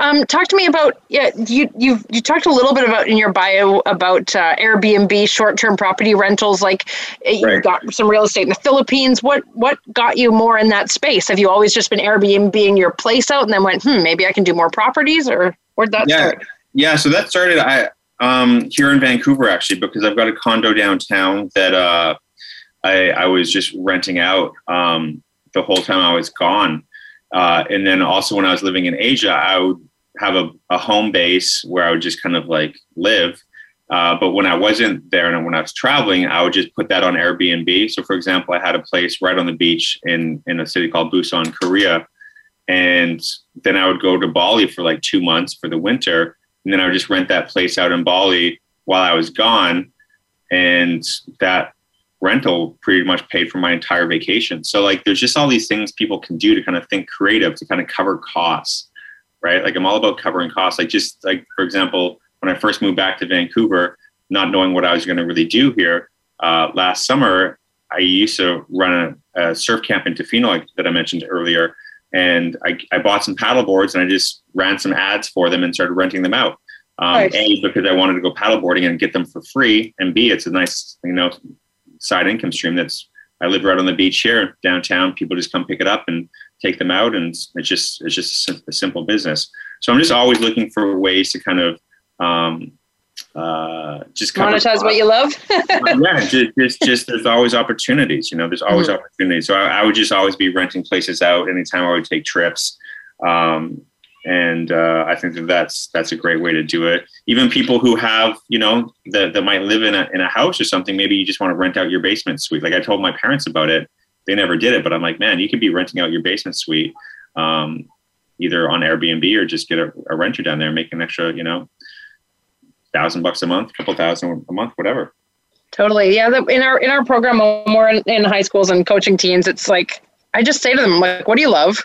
Speaker 1: Um, talk to me about yeah. You you you talked a little bit about in your bio about uh, Airbnb short-term property rentals. Like you
Speaker 2: Right.
Speaker 1: got some real estate in the Philippines. What what got you more in that space? Have you always just been Airbnb your place out and then went, hmm, maybe I can do more properties, or where'd that
Speaker 2: Yeah.
Speaker 1: start?
Speaker 2: Yeah, so that started I um, here in Vancouver actually because I've got a condo downtown that uh, I, I was just renting out um, the whole time I was gone, uh, and then also when I was living in Asia, I would have a, a home base where I would just kind of like live. Uh, but when I wasn't there and when I was traveling, I would just put that on Airbnb. So, for example, I had a place right on the beach in in a city called Busan, Korea, and then I would go to Bali for like two months for the winter, and then I would just rent that place out in Bali while I was gone, and that rental pretty much paid for my entire vacation. So like, there's just all these things people can do to kind of think creative to kind of cover costs, right? Like I'm all about covering costs. Like just like for example, when I first moved back to Vancouver, not knowing what I was going to really do here uh, last summer, I used to run a, a surf camp in Tofino like, that I mentioned earlier and I, I bought some paddle boards and I just ran some ads for them and started renting them out. Um,
Speaker 1: Nice.
Speaker 2: A because I wanted to go paddleboarding and get them for free, and B it's a nice you know side income stream. That's I live right on the beach here downtown. People just come pick it up and take them out, and it's just it's just a, simple business. So I'm just always looking for ways to kind of um, uh, just
Speaker 1: Monetize what you love. (laughs)
Speaker 2: yeah, just, just, just there's always opportunities. You know, there's always opportunities. So I, I would just always be renting places out anytime I would take trips, um, and uh, I think that that's that's a great way to do it. Even people who have, you know, that, that might live in a in a house or something. Maybe you just want to rent out your basement suite. Like I told my parents about it, they never did it, but I'm like, man, you could be renting out your basement suite. Um, either on Airbnb or just get a, a renter down there make an extra, you know, thousand bucks a month, couple thousand a month, whatever.
Speaker 1: Totally. Yeah. In our in our program, we're in, in high schools and coaching teens, it's like I just say to them, like, what do you love?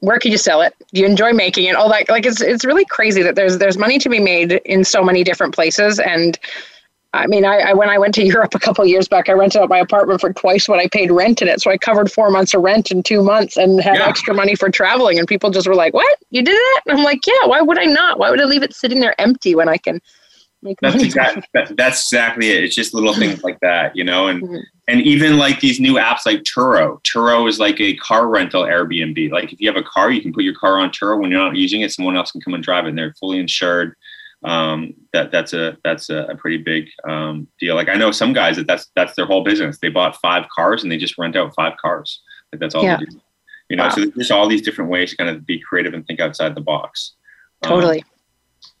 Speaker 1: Where can you sell it? Do you enjoy making it? All that. Like, it's it's really crazy that there's there's money to be made in so many different places. And I mean, I, I when I went to (laughs) Europe a couple of years back, I rented out my apartment for twice what I paid rent in it. So I covered four months of rent in two months and had
Speaker 2: Yeah.
Speaker 1: extra money for traveling. And people just were like, "What? You did that?" And I'm like, "Yeah. Why would I not? Why would I leave it sitting there empty when I can make
Speaker 2: That's
Speaker 1: money?"
Speaker 2: exactly that, that's exactly it. It's just little things (laughs) like that, you know, and
Speaker 1: Mhm.
Speaker 2: and even like these new apps like Turo. Turo is like a car rental Airbnb. Like if you have a car, you can put your car on Turo when you're not using it. Someone else can come and drive it. and They're fully insured. Um, that that's a that's a, a pretty big um, deal. Like I know some guys that that's that's their whole business. They bought five cars and they just rent out five cars. Like that's all
Speaker 1: Yeah.
Speaker 2: they do. You know, so there's just all these different ways to kind of be creative and think outside the box. Um,
Speaker 1: Totally.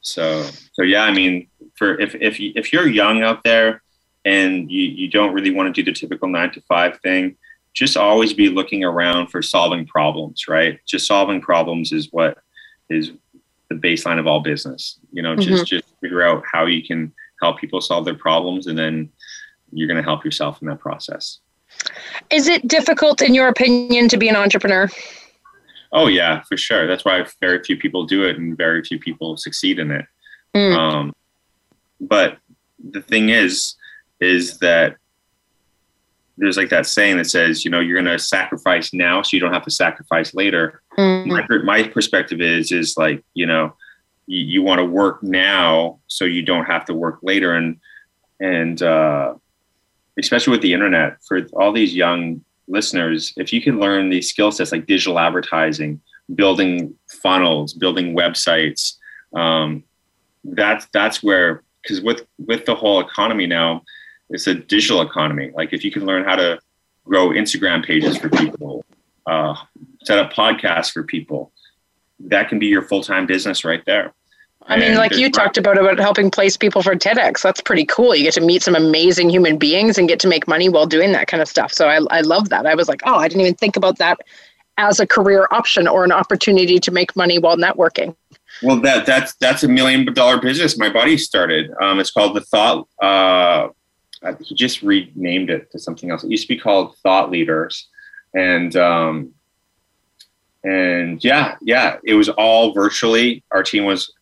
Speaker 2: so so yeah, I mean, for if if you, if you're young out there and you you don't really want to do the typical nine to five thing, just always be looking around for solving problems. Right, just solving problems is what is the baseline of all business. You know, just just figure out how you can help people solve their problems, and then you're going to help yourself in that process.
Speaker 1: Is it difficult, in your opinion, to be an entrepreneur?
Speaker 2: Oh yeah, for sure. That's why very few people do it, and very few people succeed in it.
Speaker 1: Mm.
Speaker 2: Um, but the thing is, is that there's like that saying that says, you know, you're going to sacrifice now, so you don't have to sacrifice later.
Speaker 1: Mm.
Speaker 2: My, my perspective is, is like, you know, you, you want to work now, so you don't have to work later, and and uh, especially with the internet, for all these young listeners, if you can learn these skill sets like digital advertising, building funnels, building websites, um, that's that's where because with with the whole economy now, it's a digital economy. Like if you can learn how to grow Instagram pages for people, uh, set up podcasts for people, that can be your full time business right there.
Speaker 1: I mean,
Speaker 2: And
Speaker 1: like you talked about about helping place people for TEDx. That's pretty cool. You get to meet some amazing human beings and get to make money while doing that kind of stuff. So I, I love that. I was like, oh, I didn't even think about that as a career option or an opportunity to make money while networking.
Speaker 2: Well, that that's that's a million dollar business. My buddy started. Um, it's called the Thought. Uh, he just renamed it to something else. It used to be called Thought Leaders, and um, and yeah, yeah, it was all virtually. Our team was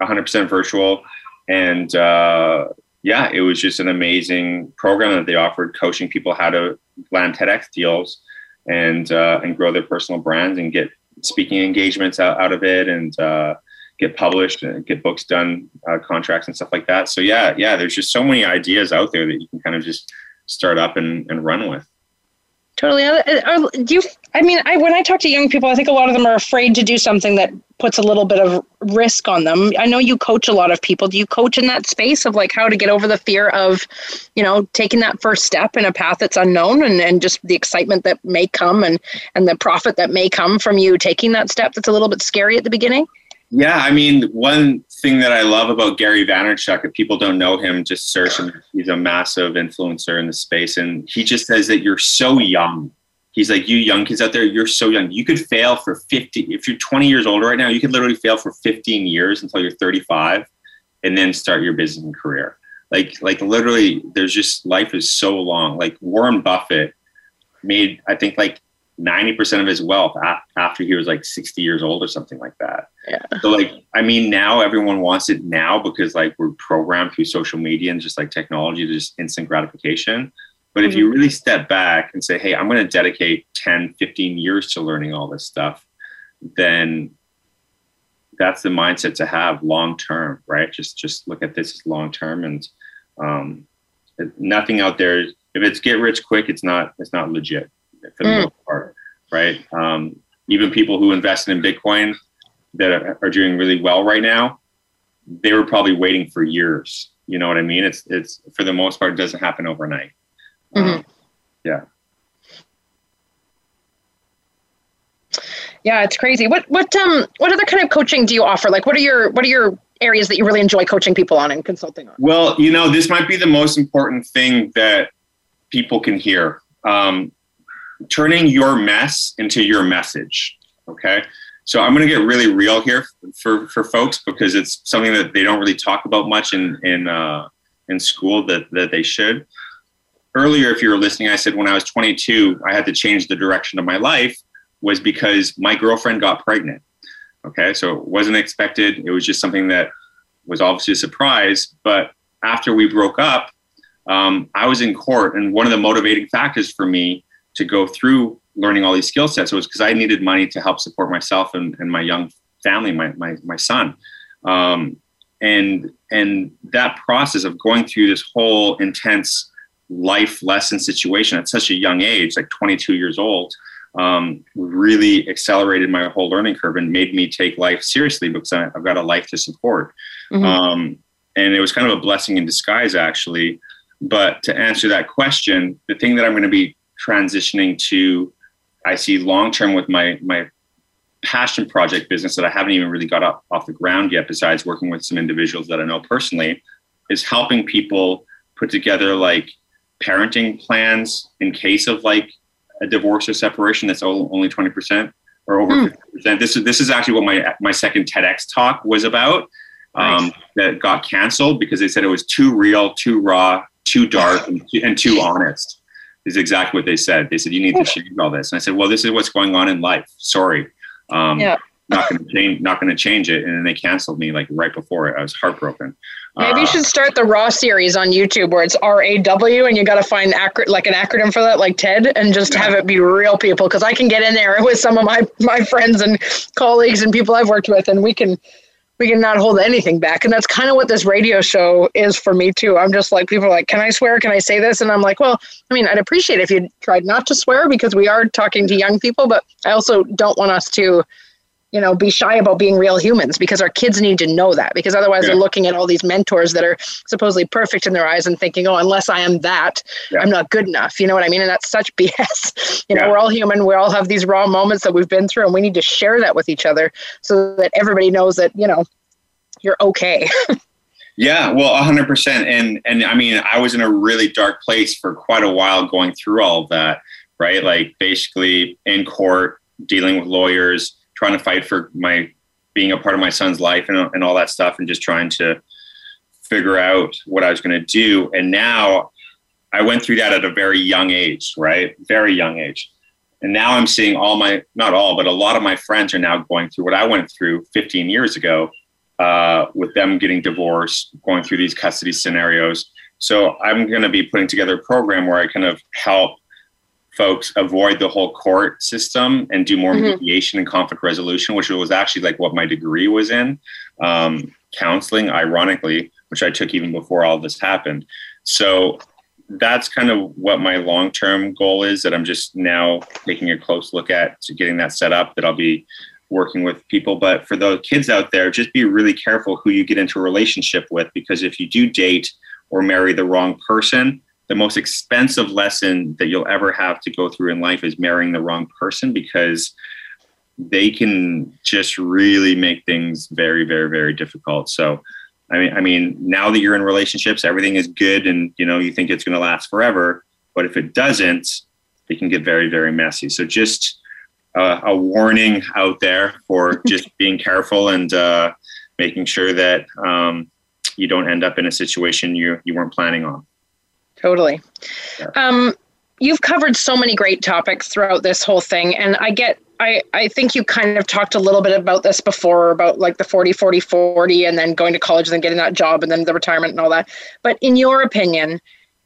Speaker 2: 100% virtual, and uh, yeah, it was just an amazing program that they offered, coaching people how to land TEDx deals and uh, and grow their personal brands and get speaking engagements out, out of it and uh, get published and get books done, uh, contracts and stuff like that. So yeah, yeah, there's just so many ideas out there that you can kind of just start up and, and run with.
Speaker 1: Totally. Uh, uh, do you? I mean, I when I talk to young people, I think a lot of them are afraid to do something that puts a little bit of risk on them. I know you coach a lot of people. Do you coach in that space of like how to get over the fear of, you know, taking that first step in a path that's unknown and, and just the excitement that may come and and the profit that may come from you taking that step that's a little bit scary at the beginning?
Speaker 2: Yeah, I mean, one thing that I love about Gary Vaynerchuk, if people don't know him, just search him. He's a massive influencer in the space, and he just says that you're so young. He's like, you young kids out there, you're so young. You could fail for 50. If you're 20 years old right now, you could literally fail for 15 years until you're 35, and then start your business and career. Like, like literally, there's just life is so long. Like Warren Buffett made, I think, like 90% of his wealth after he was like 60 years old or something like that.
Speaker 1: Yeah.
Speaker 2: So like, I mean, now everyone wants it now because like we're programmed through social media and just like technology to just instant gratification. But mm-hmm. if you mm-hmm. really step back and say, Hey, I'm going to dedicate 10, 15 years to learning all this stuff, then that's the mindset to have long term, right? Just, just look at this as long term and, um, nothing out there. If it's get rich quick, it's not, it's not legit for the mm. most part, right? Um, even people who invested in Bitcoin that are, are, doing really well right now, they were probably waiting for years. You know what I mean? It's it's for the most part, it doesn't happen overnight.
Speaker 1: Mm-hmm. Um,
Speaker 2: yeah.
Speaker 1: Yeah, it's crazy. What what um what other kind of coaching do you offer? Like, what are your what are your areas that you really enjoy coaching people on and consulting on?
Speaker 2: Well, you know, this might be the most important thing that people can hear. Um, turning your mess into your message. Okay. So I'm going to get really real here for, for folks because it's something that they don't really talk about much in, in, uh, in school that, that they should. Earlier, if you were listening, I said when I was 22, I had to change the direction of my life was because my girlfriend got pregnant. Okay. So it wasn't expected. It was just something that was obviously a surprise. But after we broke up, um, I was in court. And one of the motivating factors for me to go through learning all these skill sets was because I needed money to help support myself and, and my young family, my, my, my son. Um, and, and that process of going through this whole intense life lesson situation at such a young age, like 22 years old, um, really accelerated my whole learning curve and made me take life seriously because I, have got a life to support. Mm-hmm. Um, and it was kind of a blessing in disguise, actually. But to answer that question, the thing that I'm going to be transitioning to I see long term with my my passion project business that I haven't even really got off, off the ground yet, besides working with some individuals that I know personally, is helping people put together like parenting plans in case of like a divorce or separation that's only 20% or over mm. 50%. This is this is actually what my my second TEDx talk was about. Um, nice. that got canceled because they said it was too real, too raw, too dark, and, and too honest is exactly what they said. They said, you need to change all this. And I said, well, this is what's going on in life. Sorry. Um, yeah. not going to change, not going to change it. And then they canceled me like right before it. I was heartbroken.
Speaker 1: Maybe uh, you should start the raw series on YouTube where it's R A W and you got to find acro- like an acronym for that, like TED, and just yeah. have it be real people. Cause I can get in there (laughs) with some of my, my friends and colleagues and people I've worked with and we can, we can not hold anything back. And that's kind of what this radio show is for me too. I'm just like people are like, can I swear? Can I say this? And I'm like, well, I mean, I'd appreciate if you tried not to swear because we are talking to young people, but I also don't want us to you know, be shy about being real humans because our kids need to know that because otherwise yeah. they're looking at all these mentors that are supposedly perfect in their eyes and thinking, oh, unless I am that, yeah. I'm not good enough. You know what I mean? And that's such (laughs) BS. you know, yeah. we're all human. We all have these raw moments that we've been through and we need to share that with each other so that everybody knows that, you know, you're okay. (laughs)
Speaker 2: yeah, well, 100%. And, and I mean, I was in a really dark place for quite a while going through all of that, right? Like basically in court, dealing with lawyers, trying to fight for my being a part of my son's life and, and all that stuff and just trying to figure out what I was going to do. And now I went through that at a very young age, right? Very young age. And now I'm seeing all my, not all, but a lot of my friends are now going through what I went through 15 years ago uh, with them getting divorced, going through these custody scenarios. So I'm going to be putting together a program where I kind of help folks avoid the whole court system and do more
Speaker 1: Mhm.
Speaker 2: mediation and conflict resolution, which was actually like what my degree was in, um, counseling, ironically, which I took even before all this happened. So that's kind of what my long term goal is that I'm just now taking a close look at to getting that set up that I'll be working with people. But for those kids out there, just be really careful who you get into a relationship with because if you do date or marry the wrong person, the most expensive lesson that you'll ever have to go through in life is marrying the wrong person because they can just really make things very, very, very difficult. So, I mean, I mean, now that you're in relationships, everything is good, and you know you think it's going to last forever. But if it doesn't, it can get very, very messy. So, just uh, a warning out there for (laughs) just being careful and uh, making sure that um, you don't end up in a situation you you weren't planning on.
Speaker 1: Totally. Um, you've covered so many great topics throughout this whole thing, and I get. I, I think you kind of talked a little bit about this before about like the 40 40 40 and then going to college and then getting that job and then the retirement and all that but in your opinion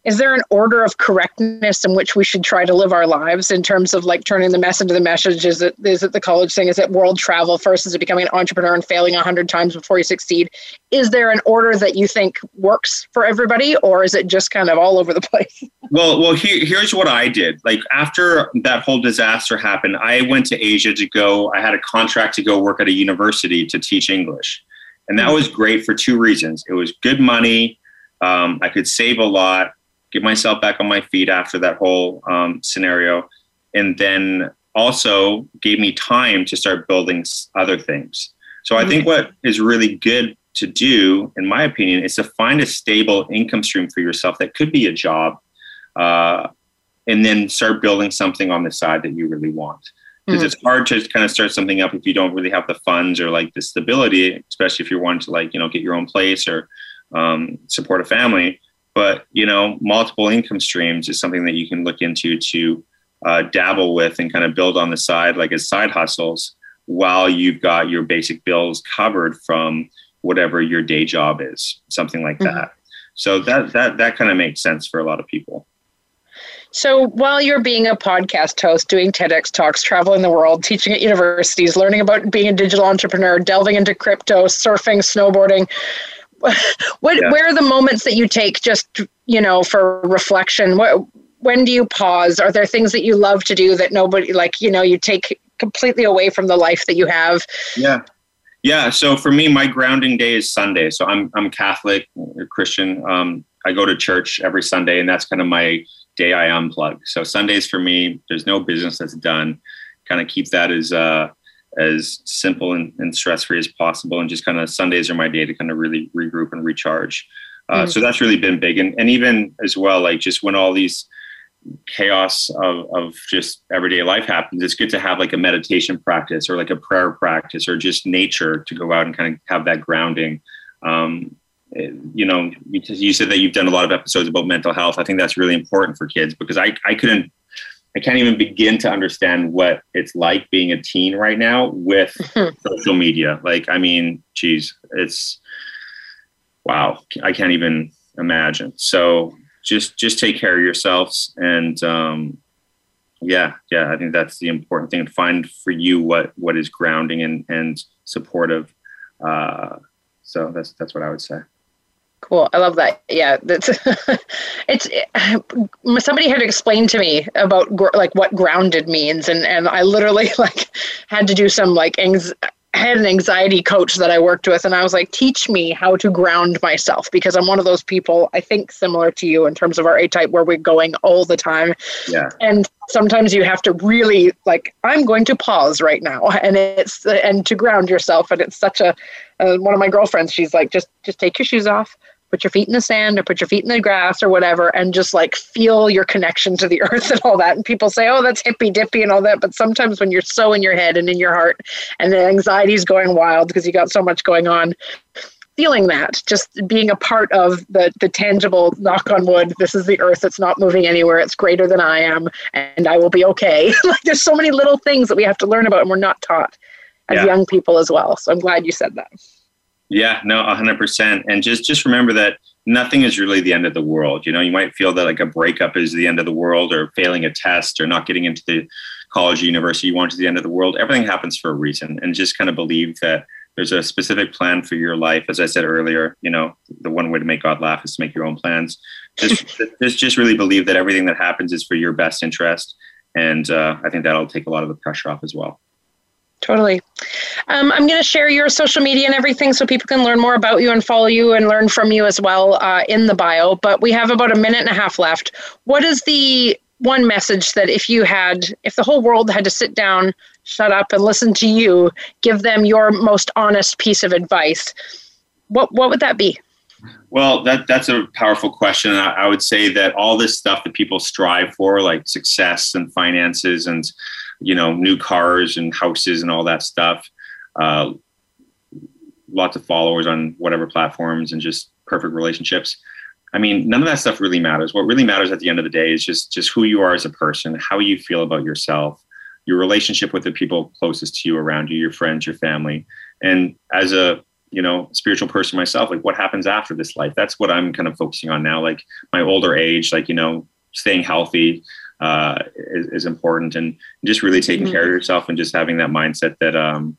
Speaker 1: is there an order of correctness in which we should try to live our lives in terms of like turning the mess into the message is it is it the college thing is it world travel first is it becoming an entrepreneur and failing a hundred times before you succeed is there an order that you think works for everybody or is it just kind of all over the (laughs) place
Speaker 2: Well, well, here, here's what I did. Like after that whole disaster happened, I went to Asia to go. I had a contract to go work at a university to teach English, and that was great for two reasons. It was good money. Um, I could save a lot, get myself back on my feet after that whole um, scenario, and then also gave me time to start building other things. So I think what is really good to do, in my opinion, is to find a stable income stream for yourself that could be a job uh, and then start building something on the side that you really want. Because
Speaker 1: Mhm.
Speaker 2: it's hard to kind of start something up if you don't really have the funds or like the stability, especially if you're wanting to like you know get your own place or um, support a family. But you know, multiple income streams is something that you can look into to uh, dabble with and kind of build on the side, like as side hustles, while you've got your basic bills covered from whatever your day job is, something like
Speaker 1: Mhm.
Speaker 2: that. So that that that kind of makes sense for a lot of people.
Speaker 1: So while you're being a podcast host, doing TEDx talks, traveling the world, teaching at universities, learning about being a digital entrepreneur, delving into crypto, surfing, snowboarding, (laughs) what
Speaker 2: Yeah.
Speaker 1: where are the moments that you take just you know for reflection? What when do you pause? Are there things that you love to do that nobody like you know you take completely away from the life that you have?
Speaker 2: Yeah. Yeah. So for me, my grounding day is Sunday. So I'm I'm Catholic, Christian. Um, I go to church every Sunday, and that's kind of my day I unplug. So Sundays for me, there's no business that's done. Kind of keep that as uh, as simple and, and stress free as possible, and just kind of Sundays are my day to kind of really regroup and recharge. Uh,
Speaker 1: Mm.
Speaker 2: So that's really been big, and and even as well, like just when all these chaos of, of just everyday life happens, it's good to have like a meditation practice or like a prayer practice or just nature to go out and kind of have that grounding. Um, you know, because you said that you've done a lot of episodes about mental health. I think that's really important for kids because I, I couldn't, I can't even begin to understand what it's like being a teen right now with (laughs) social media. Like, I mean, geez, it's wow. I can't even imagine. So just just take care of yourselves and um, yeah, yeah. I think that's the important thing to find for you what what is grounding and and supportive. Uh, so that's that's what I would say.
Speaker 1: Cool. I love that. Yeah, that's (laughs) it's eh, somebody had explained to me about gr- like what grounded means, and and I literally (laughs) like had to do some like anx- had an anxiety coach that I worked with, and I was like, teach me how to ground myself because I'm one of those people. I think similar to you in terms of our A type, where we're going all the time,
Speaker 2: Yeah,
Speaker 1: and sometimes you have to really like i'm going to pause right now (laughs) and it's and to ground yourself and it's such a uh, one of my girlfriends she's like just just take your shoes off put your feet in the sand or put your feet in the grass or whatever and just like feel your connection to the (laughs) earth and all that. And people say oh that's hippy dippy and all that but sometimes when you're so in your head and in your heart and the anxiety is going wild because you got so much going on feeling that just being a part of the the tangible knock on wood this is the earth. It's not moving anywhere. It's greater than i am and i will be okay. (laughs) Like there's so many little things that we have to learn about and we're not taught as
Speaker 2: Yeah.
Speaker 1: young people as well. So i'm glad you said that
Speaker 2: yeah, no, hundred percent. And just just remember that nothing is really the end of the world. You know, you might feel that like a breakup is the end of the world or failing a test or not getting into the college or university you want to the end of the world. Everything happens for a reason and just kind of believe that there's a specific plan for your life. As I said earlier, you know, the one way to make God laugh is to make your own plans. Just, (laughs) just, just really believe that everything that happens is for your best interest. And uh, I think that'll take a lot of the pressure off as well.
Speaker 1: Totally. Um, I'm going to share your social media and everything so people can learn more about you and follow you and learn from you as well uh, in the bio. But we have about a minute and a half left. What is the one message that if you had, if the whole world had to sit down, shut up, and listen to you, give them your most honest piece of advice, what what would that be?
Speaker 2: Well, that that's a powerful question. I, I would say that all this stuff that people strive for, like success and finances and you know new cars and houses and all that stuff, uh, lots of followers on whatever platforms and just perfect relationships I mean, none of that stuff really matters. What really matters at the end of the day is just just who you are as a person, how you feel about yourself, your relationship with the people closest to you around you, your friends, your family. And as a, you know, spiritual person myself, like what happens after this life? That's what I'm kind of focusing on now. Like my older age, like, you know, staying healthy uh, is, is important and just really taking mm-hmm. care of yourself and just having that mindset that um,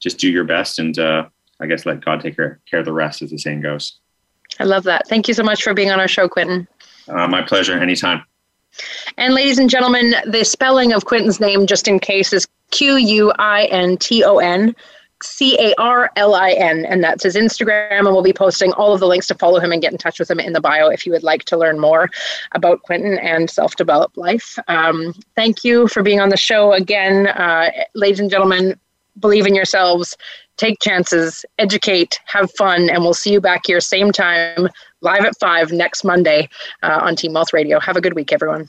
Speaker 2: just do your best and uh, I guess let God take care, care of the rest, as the saying goes.
Speaker 1: I love that. Thank you so much for being on our show, Quinton.
Speaker 2: Uh, my pleasure. Anytime.
Speaker 1: And ladies and gentlemen, the spelling of Quinton's name, just in case, is Q U I N T O N C A R L I N. And that's his Instagram. And we'll be posting all of the links to follow him and get in touch with him in the bio if you would like to learn more about Quinton and self developed life. Um, thank you for being on the show again. Uh, ladies and gentlemen, believe in yourselves take chances, educate, have fun, and we'll see you back here same time, live at 5 next Monday uh, on Teen Wealth Radio. Have a good week, everyone.